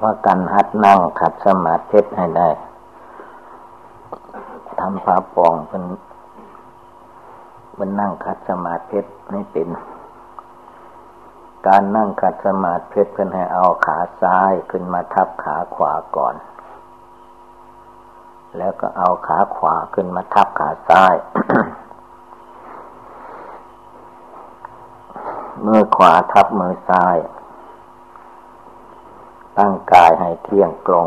พากันหัดนั่งขัดสมาธิให้ได้ทำพาปองเป็นเป็นนั่งขัดสมาธิให้เป็น การนั่งขัดสมาธิเพื่อให้เอาขาซ้ายขึ้นมาทับขาขวาก่อน แล้วก็เอาขาขวาขึ้นมาทับขาซ้าย มือขวาทับมือซ้าย ตั้งกายให้เที่ยงตรง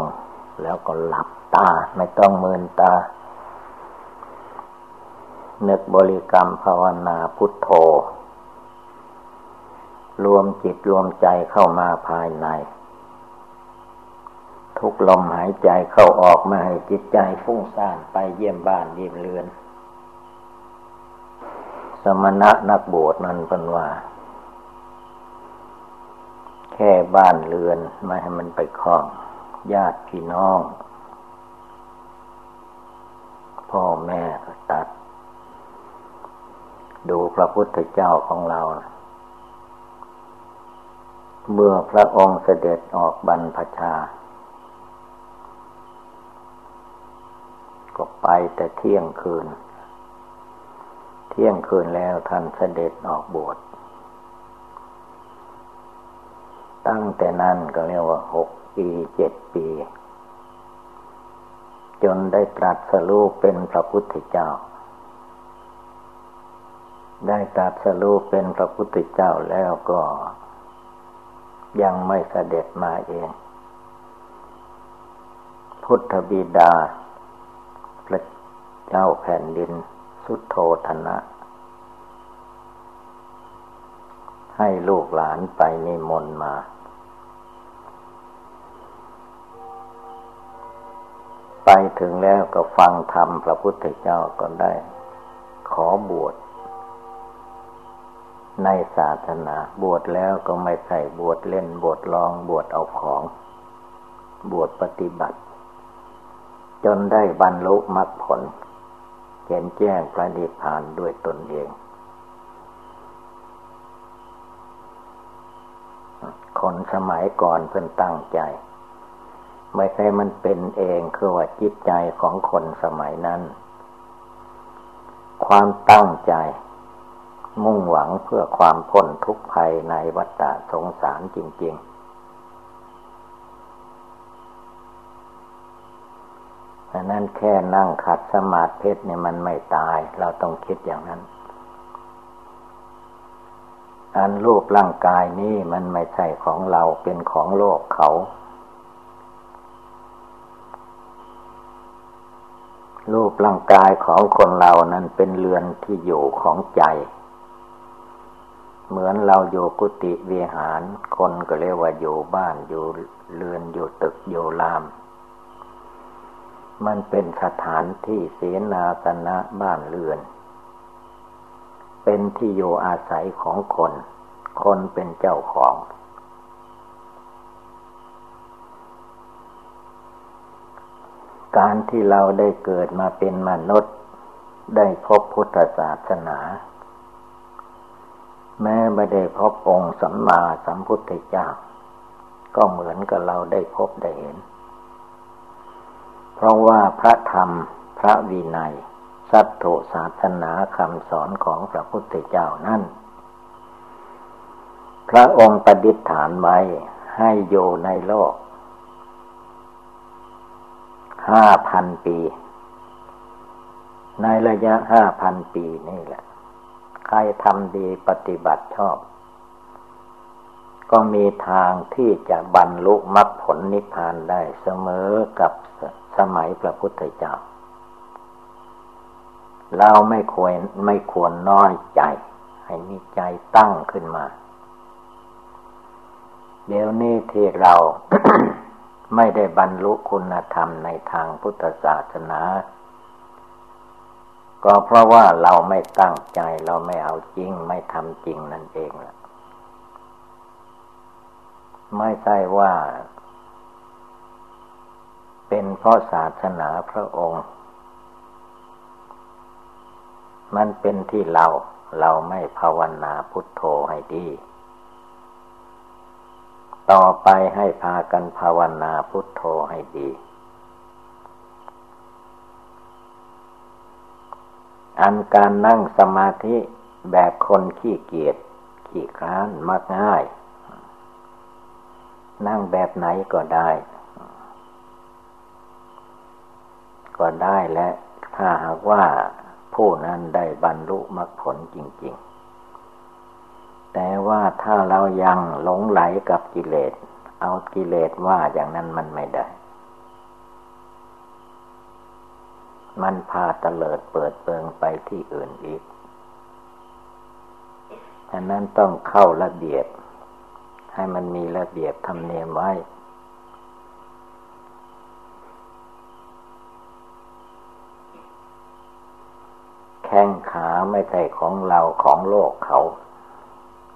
แล้วก็หลับตาไม่ต้องเมืนตา นึกบริกรรมภาวนาพุทโธ รวมจิตรวมใจเข้ามาภายใน ทุกลมหายใจเข้าออกมาให้จิตใจฟุ้งซ่านไปเยี่ยมบ้านเยี่ยมเรือน สมณะนักบวชนั้นเป็นว่า แค่บ้านเรือนไม่ให้มันไปคล้อง ญาติพี่น้อง พ่อแม่ก็ตัด ดูพระพุทธเจ้าของเรา เมื่อพระองค์เสด็จออกบรรพชา ก็ไปแต่เที่ยงคืน เที่ยงคืนแล้วท่านเสด็จออกบวช ตั้งแต่นั้นก็เรียกว่าหกปีเจ็ดปี จนได้ตรัสรู้เป็นพระพุทธเจ้า ได้ตรัสรู้เป็นพระพุทธเจ้าแล้วก็ ยังไม่เสด็จมาเอง พุทธบิดา พระเจ้าแผ่นดิน สุดโทธนะ ให้ลูกหลานไปนิมนต์มา ไปถึงแล้วก็ฟังธรรมพระพุทธเจ้าก็ได้ ขอบวช ในศาสนาบวชแล้วก็ไม่ใส่บวชเล่นบวชลองบวชเอาของ บวชปฏิบัติ จนได้บรรลุมรรคผลเห็นแจ้งพระนิพพานด้วยตนเอง คนสมัยก่อนเพิ่นตั้งใจ ไม่ใช่มันเป็นเองคือว่าจิตใจของคนสมัยนั้น ความตั้งใจ มุ่งหวังเพื่อความพ้นทุกข์ภัยในวัฏสงสารจริงๆดังนั้นแค่นั่งขัดสมาธิเนี่ยมันไม่ตาย เราต้องคิดอย่างนั้น อันรูปร่างกายนี้มันไม่ใช่ของเราเป็นของโลกเขา รูปร่างกายของคนเรานั้นเป็นเรือนที่อยู่ของใจ เหมือนเราอยู่กุฏิวิหาร คนก็เรียกว่าอยู่บ้านอยู่เรือนอยู่ตึกอยู่ราม มันเป็นสถานที่เสนาสนะบ้านเรือน เป็นที่อยู่อาศัยของคน คนเป็นเจ้าของ การที่เราได้เกิดมาเป็นมนุษย์ ได้พบพุทธศาสนา แม้ไม่ได้พบองค์สัมมาสัมพุทธเจ้า ก็เหมือนกับเราได้พบได้เห็น เพราะว่าพระธรรมพระวินัย สัตถุศาสนาคำสอนของพระพุทธเจ้านั่น พระองค์ประดิษฐานไว้ให้อยู่ในโลกห้าพันปี ในระยะห้าพันปีนี่แหละ ใครทำดีปฏิบัติชอบ ก็มีทางที่จะบรรลุมรรคผลนิพพานได้เสมอกับสมัยพระพุทธเจ้า เราไม่ควรไม่ควรน้อยใจ ให้มีใจตั้งขึ้นมา เดี๋ยวนี้ที่เราไม่ได้บรรลุคุณธรรมในทางพุทธศาสนา ก็เพราะว่าเราไม่ตั้งใจเราไม่เอาจริง ไม่ทำจริงนั่นเองล่ะไม่ใช่ว่า เป็นเพราะศาสนาพระองค์ มันเป็นที่เรา เราไม่ภาวนาพุทโธให้ดี ต่อไปให้พากันภาวนาพุทโธให้ดี อันการนั่งสมาธิแบบคนขี้เกียจขี้คร้านมักง่าย นั่งแบบไหนก็ได้ ก็ได้และถ้าหากว่า ผู้นั้นได้บรรลุมรรคผลจริง ๆ แต่ว่าถ้าเรายังหลงไหลกับกิเลส เอากิเลสว่าอย่างนั้นมันไม่ได้ มันพาเตลิดเปิดเปิงไปที่อื่นอีกฉะนั้นต้องเข้าระเบียบ ให้มันมีระเบียบทำเนียมไว้แข้งขาไม่ใช่ของเราของโลกเขา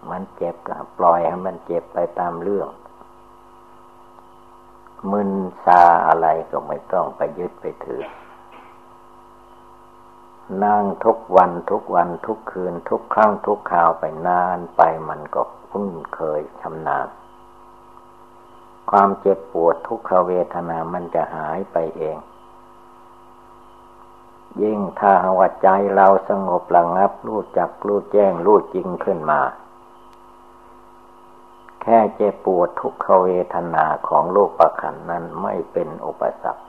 มันเจ็บก็ปล่อยให้มันเจ็บไปตามเรื่อง มึนซาอะไรก็ไม่ต้องไปยึดไปถือ นั่งทุกวันทุกวันทุกคืน ทุกครั้งทุกคราวไปนานไปมันก็คุ้นเคยชำนาญความเจ็บปวดทุกขเวทนามันจะหายไปเอง ยิ่งถ้าหัวใจเราสงบระงับ รู้จักรู้แจ้งรู้จริงขึ้นมา แค่เจ็บปวดทุกขเวทนาของโลกประขันนั้นไม่เป็นอุปสรรค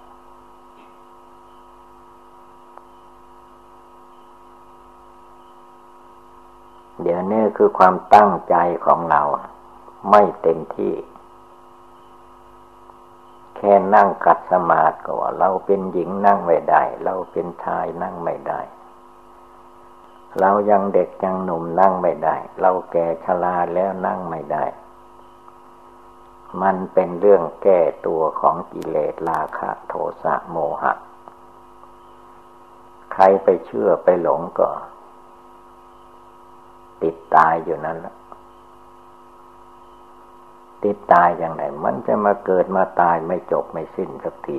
เดี๋ยวนี้คือความตั้งใจของเราไม่เต็มที่ แค่นั่งกัดสมาธิก็ว่าเราเป็นหญิงนั่งไม่ได้ เราเป็นชายนั่งไม่ได้ เรายังเด็กยังหนุ่มนั่งไม่ได้ เราแก่ชราแล้วนั่งไม่ได้ มันเป็นเรื่องแก้ตัวของกิเลสราคะโทสะโมหะ ใครไปเชื่อไปหลงก็ ติดตายอยู่นั่นแหละ ติดตายอย่างไรมันจะมาเกิดมาตายไม่จบไม่สิ้นสักที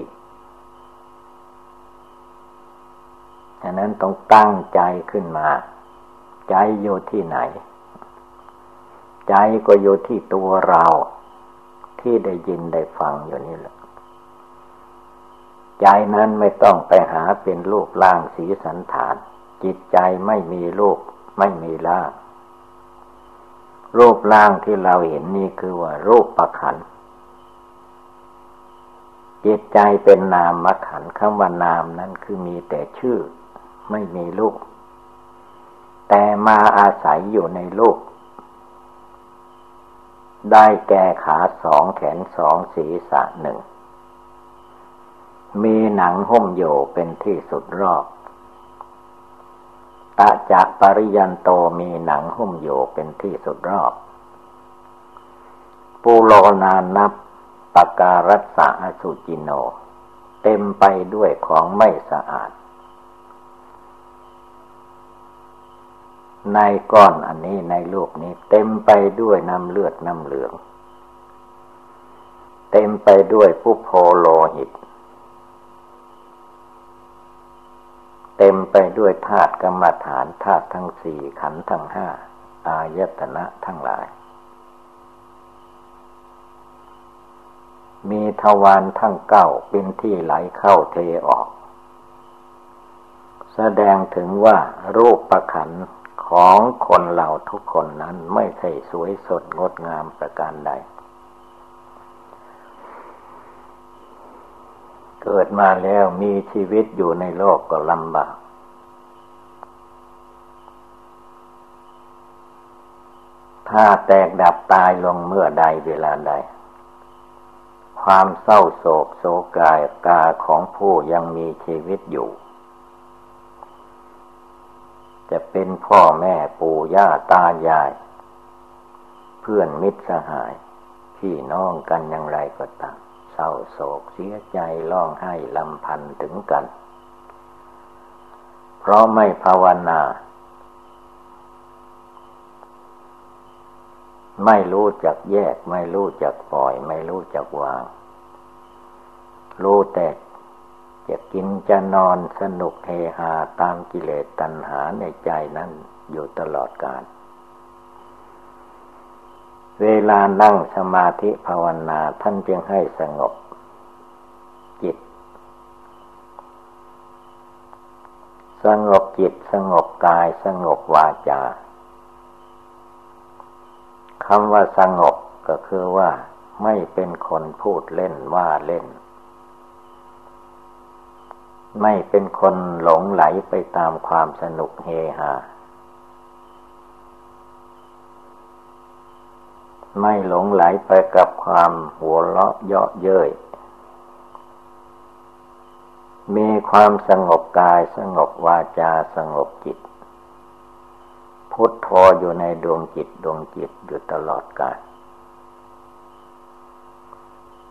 ฉะนั้นต้องตั้งใจขึ้นมา ใจอยู่ที่ไหน ใจก็อยู่ที่ตัวเรา ที่ได้ยินได้ฟังอยู่นี่แหละใจนั้นไม่ต้องไปหาเป็นรูปร่างสีสันฐาน จิตใจไม่มีรูปไม่มีร่าง รูปร่างที่เราเห็นนี่คือว่ารูปประขัน จิตใจเป็นนามขันคำว่านามนั้นคือมีแต่ชื่อ ไม่มีรูป แต่มาอาศัยอยู่ในรูป ได้แก่ขาสองแขนสองศีรษะหนึ่ง มีหนังหุ้มโยเป็นที่สุดรอบ ตาจะปริยันโตมีหนังหุ้มโยเป็นที่สุดรอบ ปูโลนานับปการัสสะอสุจิโน เต็มไปด้วยของไม่สะอาด ในก้อนอันนี้ในโลกนี้เต็มไปด้วยน้ำเลือดน้ำเหลือง เต็มไปด้วยผู้โพโลหิต เต็มไปด้วยธาตุกรรมฐานธาตุทั้งสี่ขันธ์ทั้งห้าอายตนะทั้งหลาย มีทวารทั้งเก้าเป็นที่ไหลเข้าเทออก แสดงถึงว่ารูปประขันของคนเราทุกคนนั้นไม่ใช่สวยสดงดงามประการใด เกิดมาแล้วมีชีวิตอยู่ในโลกก็ลำบาก ถ้าแตกดับตายลงเมื่อใดเวลาใด ความเศร้าโศกโศกายกาของผู้ยังมีชีวิตอยู่ จะเป็นพ่อแม่ปู่ย่าตายาย เพื่อนมิตรสหาย พี่น้องกันอย่างไรก็ตาม ศร้าโศกเสียใจร้องไห้ลำพันถึงกัน เพราะไม่ภาวนา ไม่รู้จักแยก ไม่รู้จักปล่อย ไม่รู้จักวาง รู้แต่จะกินจะนอนสนุกเฮฮาตามกิเลสตัณหาในใจนั้นอยู่ตลอดกาล เวลานั่งสมาธิภาวนาท่านจึงให้สงบ จิต สงบจิตสงบกายสงบวาจาคำว่าสงบก็คือว่าไม่เป็นคนพูดเล่นว่าเล่น ไม่เป็นคนหลงไหลไปตามความสนุกเฮฮา ไม่หลงไหลไปกับความหัวเราะเยาะเย้ยมีความสงบกายสงบวาจาสงบจิต พุทโธอยู่ในดวงจิตดวงจิตอยู่ตลอดกาล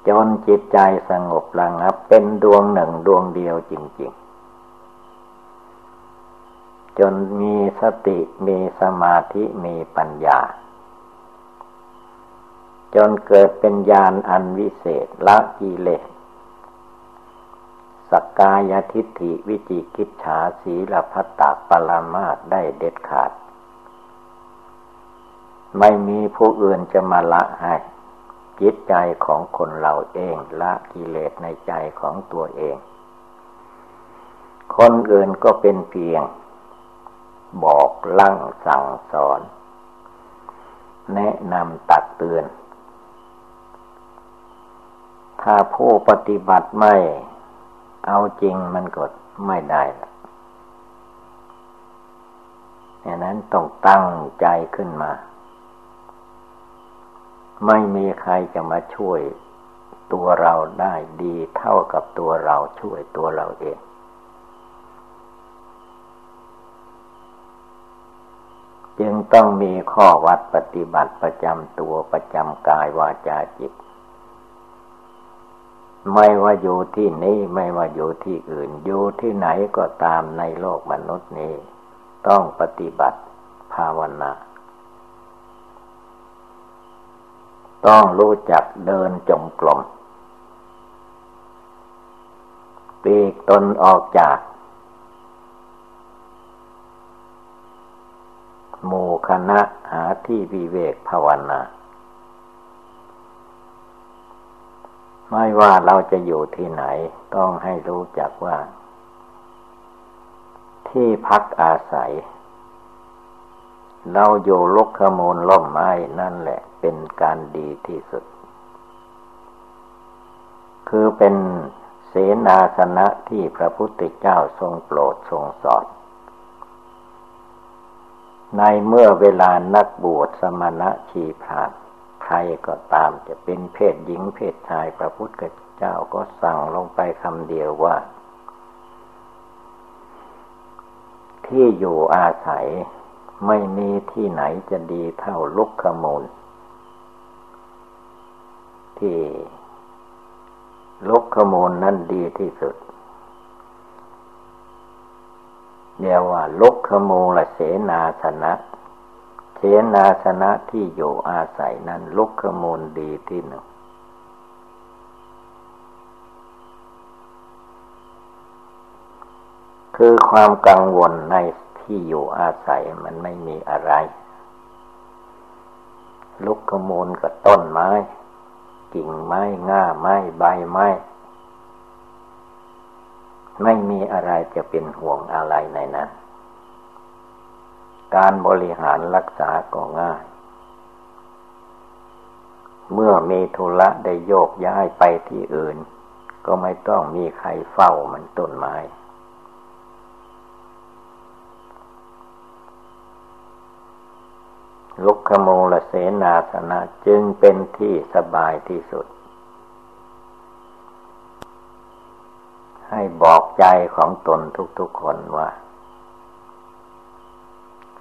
จนจิตใจสงบระงับเป็นดวงหนึ่งดวงเดียวจริง ๆ จนมีสติมีสมาธิมีปัญญา จนเกิดเป็นญาณอันวิเศษละกิเลสสกกายทิฏฐิวิจิกิจฉาสีลพัตตปรามาตได้เด็ดขาด ไม่มีผู้อื่นจะมาละให้ จิตใจของคนเราเองละกิเลสในใจของตัวเอง คนอื่นก็เป็นเพียง บอกลั่งสั่งสอน แนะนำตักเตือน ถ้าผู้ปฏิบัติไม่ เอาจริงมันก็ไม่ได้ละดังนั้นต้องตั้งใจขึ้นมา ไม่มีใครจะมาช่วยตัวเราได้ดีเท่ากับตัวเราช่วยตัวเราเองจึงต้องมีข้อวัดปฏิบัติประจำตัวประจำกายวาจาจิต ไม่ว่าอยู่ที่นี้ไม่ว่าอยู่ที่อื่น อยู่ที่ไหนก็ตามในโลกมนุษย์นี้ ต้องปฏิบัติภาวนา ต้องรู้จักเดินจงกรมปีกตนออกจาก หมู่คณะหาที่วิเวกภาวนา ไม่ว่าเราจะอยู่ที่ไหน ต้องให้รู้จักว่า ที่พักอาศัย เราอยู่ลกขมูลล่มไม้นั่นแหละ เป็นการดีที่สุด คือเป็นเสนาสนะที่พระพุทธเจ้าทรงโปรดทรงสอนในเมื่อเวลานักบวชสมณะชีพราน ใครก็ตามจะเป็นเพศหญิงเพศชายพระพุทธเจ้าก็สั่งลงไปคำเดียวว่า ที่อยู่อาศัยไม่มีที่ไหนจะดีเท่าลุกขมูล ที่ลุกขมูลนั่นดีที่สุดเรียกว่าลุกขมูลเสนาสนะ เสนาสนะที่อยู่อาศัยนั้นลุกขมูลดีที่หนึ่งคือความกังวลในที่อยู่อาศัยมันไม่มีอะไร ลุกขมูลกับต้นไม้ กิ่งไม้ง่าไม้ใบไม้ ไม่มีอะไรจะเป็นห่วงอะไรในนั้น การบริหารรักษาก็ง่าย เมื่อมีธุระได้โยกย้ายไปที่อื่น ก็ไม่ต้องมีใครเฝ้ามันต้นไม้ลุกขโมลเสนาสนะจึงเป็นที่สบายที่สุด ให้บอกใจของตนทุกๆคนว่า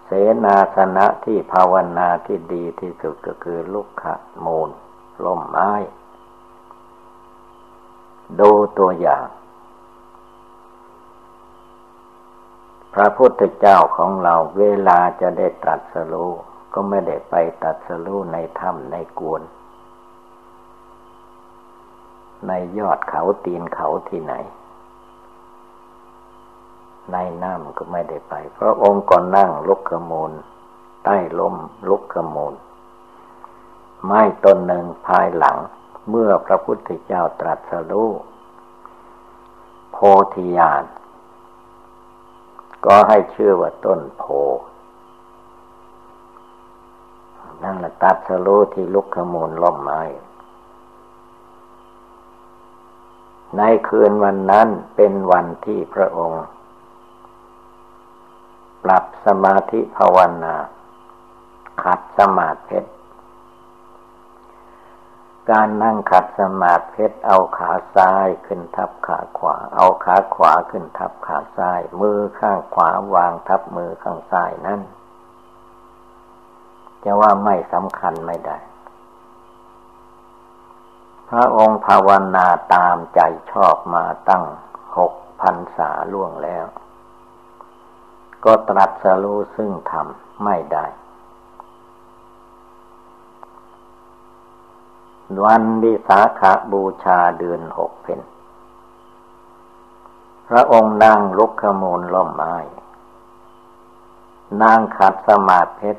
เสนาสนะที่ภาวนาที่ดีที่สุดก็คือลุกขะมูลล่มไม้ ดูตัวอย่าง พระพุทธเจ้าของเราเวลาจะได้ตัดสรู้ก็ไม่ได้ไปตัดสรู้ในถ้ำในกวน ในยอดเขาตีนเขาที่ไหน ในน้ำก็ไม่ได้ไป เพราะองค์ก่อนนั่งลุกขมูล ใต้ลมลุกขมูล ไม้ต้นหนึ่งภายหลัง เมื่อพระพุทธเจ้าตรัสรู้โพธิญาณก็ให้ชื่อว่าต้นโพนั่นแหละตัดสรู้ที่ลุกขมูลล่มไม้ ในคืนวันนั้นเป็นวันที่พระองค์ ปรับสมาธิภาวนาขัดสมาธิการนั่งขัดสมาธิเอาขาซ้ายขึ้นทับขาขวา เอาขาขวาขึ้นทับขาซ้าย มือข้างขวาวางทับมือข้างซ้ายนั่นจะว่าไม่สำคัญไม่ได้ พระองค์ภาวนาตามใจชอบมาตั้งหกพันษาล่วงแล้ว ก็ตรัสรู้ซึ่งธรรมไม่ได้ วันวิสาขาบูชาเดือนหกเพนพระองค์นั่งลุกขมูลล่มไม้นั่งขัดสมาธิ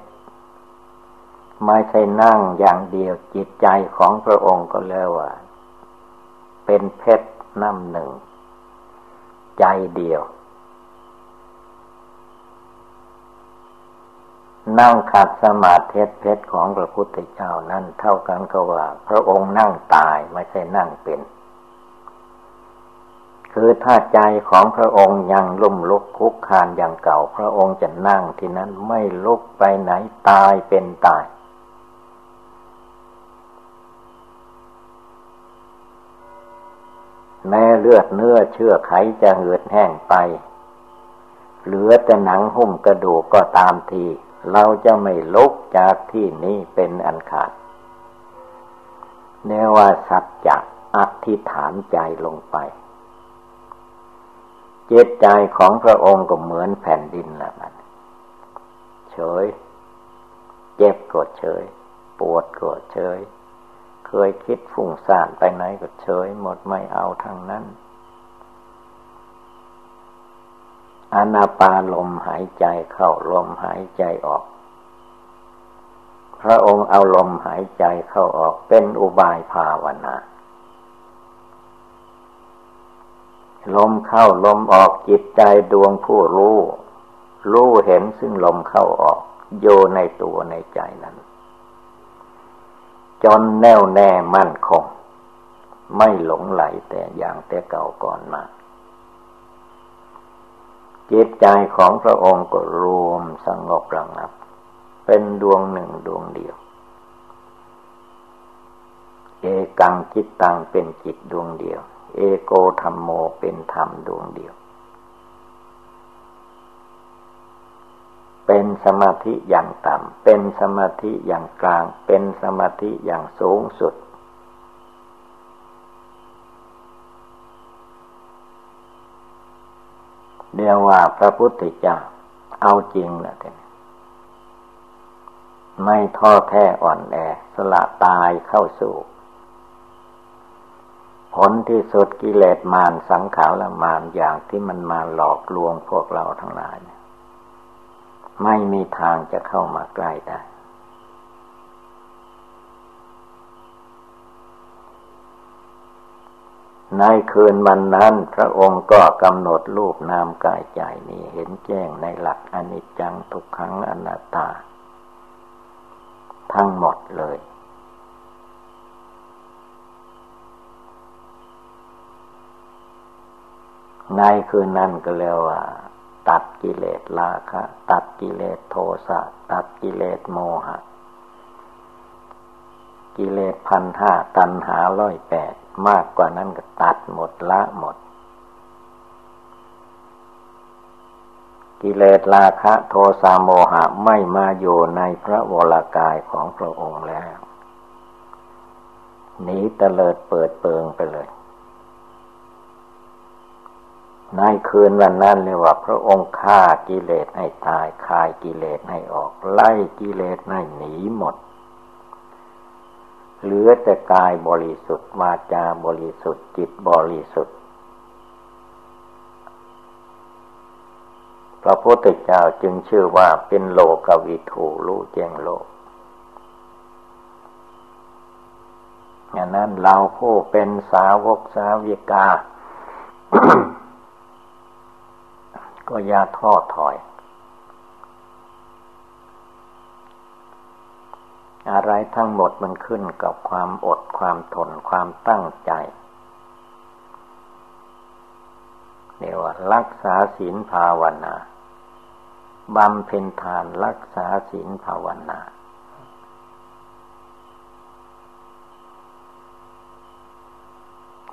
ไม่ใช่นั่งอย่างเดียวจิตใจของพระองค์ก็แล้วว่า เป็นเพชรน้ำหนึ่ง ใจเดียว นั่งขัดสมาธิเพชรของพระพุทธเจ้านั้นเท่ากันก็ว่า พระองค์นั่งตายไม่ใช่นั่งเป็น คือถ้าใจของพระองค์ยังลุ่มลุกคุกคานอย่างเก่า พระองค์จะนั่งที่นั้นไม่ลุกไปไหนตายเป็นตาย แม้เลือดเนื้อเชื่อไขจะเหือดแห้งไป เหลือแต่หนังหุ้มกระดูกก็ตามที เราจะไม่ลุกจากที่นี้เป็นอันขาดแนว่าสัจจะอธิษฐานใจลงไป เจตใจของพระองค์ก็เหมือนแผ่นดินละมันเฉย เจ็บก็เฉย ปวดก็เฉย เคยคิดฟุ้งซ่านไปไหนก็เฉย หมดไม่เอาทางนั้น อนาปาลมหายใจเข้าลมหายใจออก พระองค์เอาลมหายใจเข้าออกเป็นอุบายภาวนาลมเข้าลมออกจิตใจดวงผู้รู้ รู้เห็นซึ่งลมเข้าออกโยในตัวในใจนั้น จนแน่วแน่มั่นคง ไม่หลงไหลแต่อย่างแต่เก่าก่อนมา จิตใจของพระองค์ก็รวมสงบระงับ เป็นดวงหนึ่งดวงเดียว เอกังจิตตังเป็นจิตดวงเดียว เอโกธรรมโมเป็นธรรมดวงเดียว เป็นสมาธิอย่างต่ำเป็นสมาธิอย่างกลาง เป็นสมาธิอย่างสูงสุด เรียกว่าพระพุทธเจ้าเอาจริงแหละท่านไม่ท้อแท้อ่อนแอสละตายเข้าสู่ ผลที่สุดกิเลสมารสังขารละมารอย่างที่มันมาหลอกลวงพวกเราทั้งหลาย ไม่มีทางจะเข้ามาใกล้ได้ ในคืนวันนั้น พระองค์ก็กำหนดรูปนามกายใจนี้เห็นแจ้งในหลักอนิจจังทุกขังอนัตตา ทั้งหมดเลย ในคืนนั้นก็เรียกว่า ตัดกิเลสราคะ ตัดกิเลสโทสะ ตัดกิเลสโมหะ กิเลสพันห้าตันหาร้อยแปด มากกว่านั้นก็ตัดหมดละหมด กิเลสราคะโทสะโมหะไม่มาอยู่ในพระวรากายของพระองค์แล้วหนีเตลิดเปิดเปิงไปเลย ในคืนวันนั้นเรียกว่า พระองค์ฆ่ากิเลสให้ตายคายกิเลสให้ออก ไล่กิเลสให้หนีหมด เหลือแต่กายบริสุทธิ์วาจาบริสุทธิ์จิตบริสุทธิ์พระพุทธเจ้าจึงชื่อว่าเป็นโลกวิถูรู้แจ้งโลกอย่างนั้นเราผู้เป็นสาวกสาวิกา ก็อย่าท้อถอย อะไรทั้งหมดมันขึ้นกับความอดความทนความตั้งใจเรียกว่ารักษาศีลภาวนาบำเพ็ญทานรักษาศีลภาวนา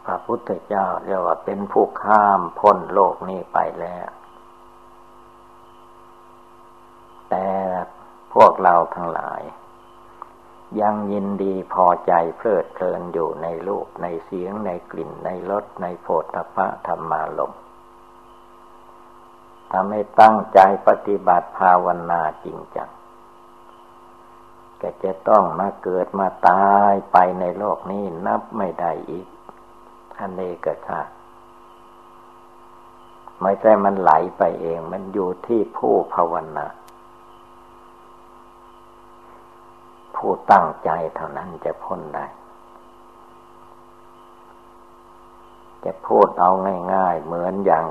พระพุทธเจ้าเรียกว่าเป็นผู้ข้ามพ้นโลกนี้ไปแล้ว แต่พวกเราทั้งหลาย ยังยินดีพอใจเพลิดเพลินอยู่ในรูปในเสียงในกลิ่นในรสในโผฏฐะธรรมารมทำให้ตั้งใจปฏิบัติภาวนาจริงจังก็จะต้องมาเกิดมาตายไปในโลกนี้นับไม่ได้อีกอันเนกชาติไม่ใช่มันไหลไปเอง มันอยู่ที่ผู้ภาวนา ผู้ตั้งใจเท่านั้นจะพ้นได้ จะพูดเอาง่าย ๆ เหมือนอย่าง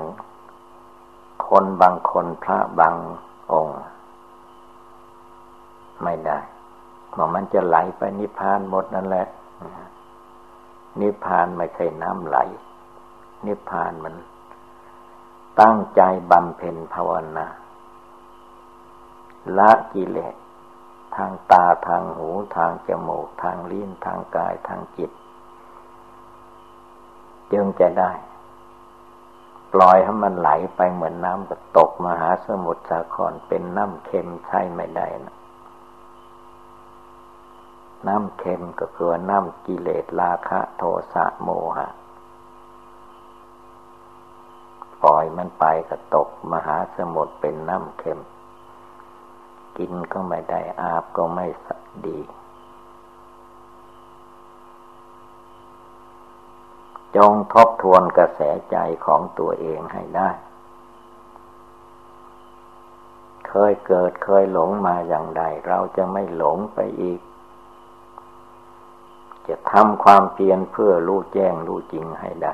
คนบางคนพระบางองค์ ไม่ได้บอกมันจะไหลไปนิพพานหมดนั่นแหละ นิพพานไม่เคยน้ำไหล นิพพานมัน ตั้งใจบำเพ็ญภาวนาละกิเลส ทางตาทางหูทางจมูก ทางลิ้นทางกายทางจิต จึงจะได้ ปล่อยให้มันไหลไปเหมือนน้ำตกมหาสมุทรสาครเป็นน้ำเค็มใช่ไม่ได้นะน้ำเค็มก็คือน้ำกิเลสราคะโทสะโมหะ ปล่อยมันไปก็ตกมหาสมุทรเป็นน้ำเค็ม กินก็ไม่ได้อาบก็ไม่ดี จงทบทวนกระแสใจของตัวเองให้ได้ เคยเกิดเคยหลงมาอย่างใด เราจะไม่หลงไปอีก จะทำความเพียรเพื่อรู้แจ้งรู้จริงให้ได้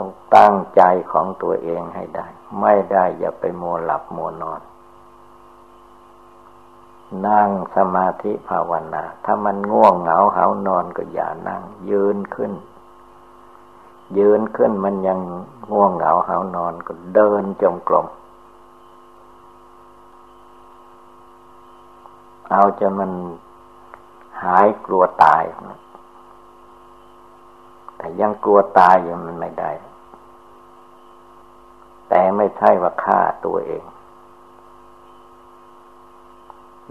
ต้องตั้งใจของตัวเองให้ได้ ไม่ได้อย่าไปมัวหลับมัวนอน นั่งสมาธิภาวนา ถ้ามันง่วงเหงาเหานอนก็อย่านั่ง ยืนขึ้น ยืนขึ้นมันยังง่วงเหงาเหานอนก็เดินจงกรมเอาจะมันหายกลัวตาย แต่ยังกลัวตายอยู่มันไม่ได้ แต่ไม่ใช่ว่าฆ่าตัวเอง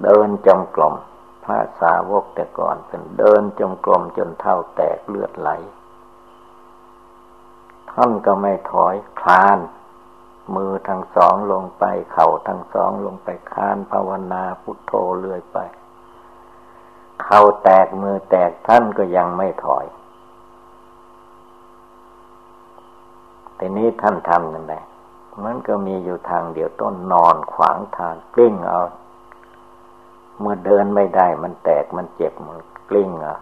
เดินจงกรมพระสาวกแต่ก่อนเป็นเดินจงกรมจนเท่าแตกเลือดไหล ท่านก็ไม่ถอยคลานมือทั้งสองลงไป เข่าทั้งสองลงไปคานภาวนาพุทโธเลื่อยไป เข่าแตกมือแตกท่านก็ยังไม่ถอย แต่นี้ท่านทำยังไง มันก็มีอยู่ทางเดียวต้นนอนขวางทางกลิ้งเอา เมื่อเดินไม่ได้มันแตกมันเจ็บมันกลิ้งอะ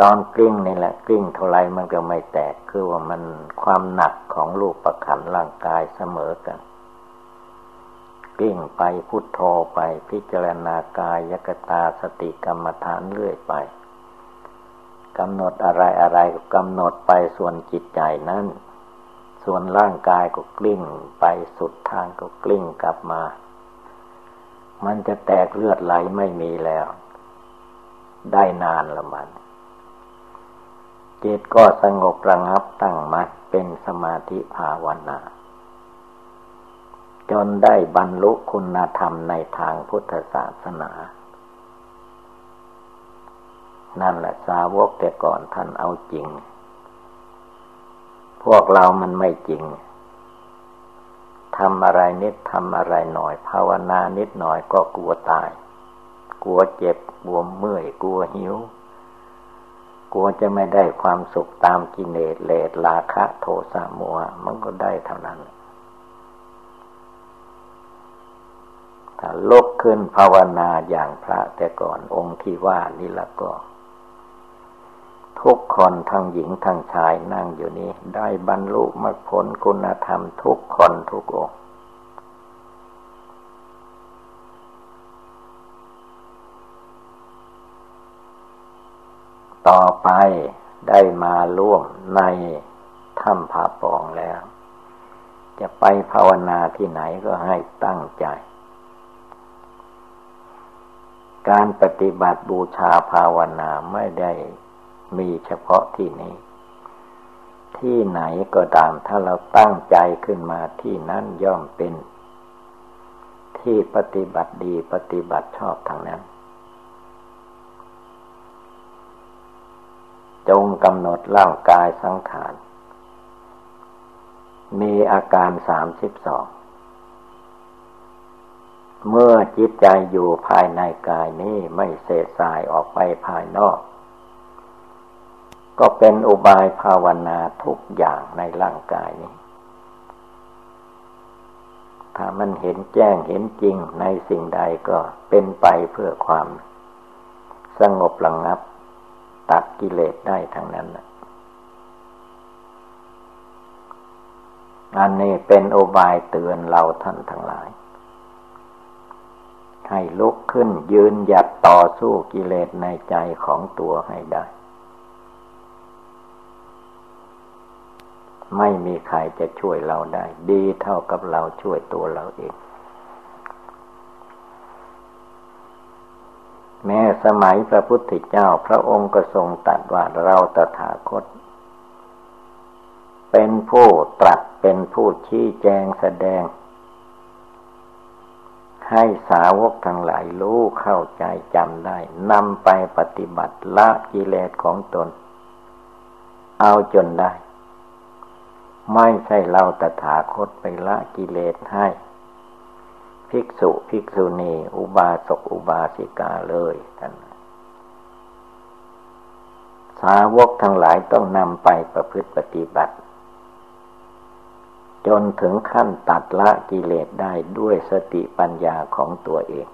ตอนกลิ้งนี่แหละกลิ้งเท่าไรมันก็ไม่แตกคือว่ามันความหนักของลูกประคันร่างกายเสมอกันกลิ้งไปพุทโธไปพิจารณากายยกตาสติกรรมฐานเรื่อยไปกำหนดอะไรอะไรก็กำหนดไปส่วนจิตใจนั้น ส่วนร่างกายก็กลิ้งไปสุดทางก็กลิ้งกลับมา มันจะแตกเลือดไหลไม่มีแล้ว ได้นานละมันจิตก็สงบระงับตั้งมัดเป็นสมาธิภาวนา จนได้บรรลุคุณธรรมในทางพุทธศาสนา นั่นแหละสาวกแต่ก่อนท่านเอาจริง พวกเรามันไม่จริงทำอะไรนิดทำอะไรหน่อย ภาวนานิดหน่อยก็กลัวตาย กลัวเจ็บกลัวเมื่อยกลัวหิว กลัวจะไม่ได้ความสุขตามกิเลสเลสราคะโทสะโมหะมันก็ได้เท่านั้น ถ้าลุกขึ้นภาวนาอย่างพระแต่ก่อนองค์ที่ว่านี่ละก็ ทุกคนทั้งหญิงทั้งชายนั่งอยู่นี้ ได้บรรลุมรรคผลคุณธรรมทุกคนทุกองค์ต่อไปได้มาล่วงในถ้ำผาปองแล้ว จะไปภาวนาที่ไหนก็ให้ตั้งใจ การปฏิบัติบูชาภาวนาไม่ได้ มีเฉพาะที่นี้ ที่ไหนก็ตามถ้าเราตั้งใจขึ้นมาที่นั้นย่อมเป็น ที่ปฏิบัติดีปฏิบัติชอบทางนั้น จงกำหนดร่างกายสังขาร มีอาการสามสิบสองเมื่อจิตใจอยู่ภายในกายนี้ไม่เสดสายออกไปภายนอก ก็เป็นอุบายภาวนาทุกอย่างในร่างกายนี้ ถ้ามันเห็นแจ้งเห็นจริงในสิ่งใดก็เป็นไปเพื่อความสงบระงงับ ตัดกิเลสได้ทั้งนั้นอันนี้เป็นโอบายเตือนเราท่านทั้งหลาย ให้ลุกขึ้นยืนหยัดต่อสู้กิเลสในใจของตัวให้ได้ ไม่มีใครจะช่วยเราได้ ดีเท่ากับเราช่วยตัวเราเอง แม้สมัยพระพุทธเจ้าพระองค์ก็ทรงตรัสว่าเราตถาคต เป็นผู้ตรัสเป็นผู้ชี้แจงแสดง ให้สาวกทั้งหลายรู้เข้าใจจำได้นำไปปฏิบัติละกิเลสของตน เอาจนได้ ไม่ใช่เราตถาคตไปละกิเลสให้ ภิกษุภิกษุณี อุบาสกอุบาสิกาเลยท่านสาวกทั้งหลายต้องนำไปประพฤติปฏิบัติ จนถึงขั้นตัดละกิเลสได้ด้วยสติปัญญาของตัวเอง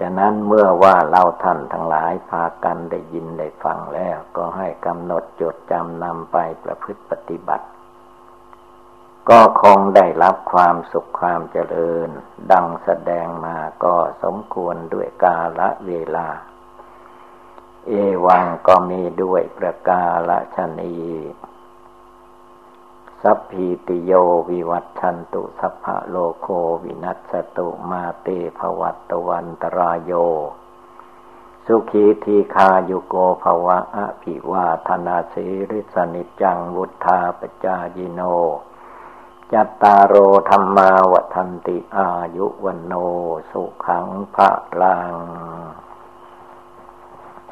ฉะนั้นเมื่อว่าเราท่านทั้งหลายพากันได้ยินได้ฟังแล้ว ก็ให้กำหนดจดจำนำไปประพฤติปฏิบัติ ก็คงได้รับความสุขความเจริญ ดังแสดงมาก็สมควรด้วยกาละเวลา เอวังก็มีด้วยประกาละชนี สัพพีติโยวิวัตชันตุสัพพะโลโควินัสตุมาเตภวัตวันตรายโย สุขีทีคายุโกภวะอภิวาธนาสีริสนิจังวุธาปจายิโน จัตตารโอธรรมาวัฒนติอายุวันโนสุขังพระลัง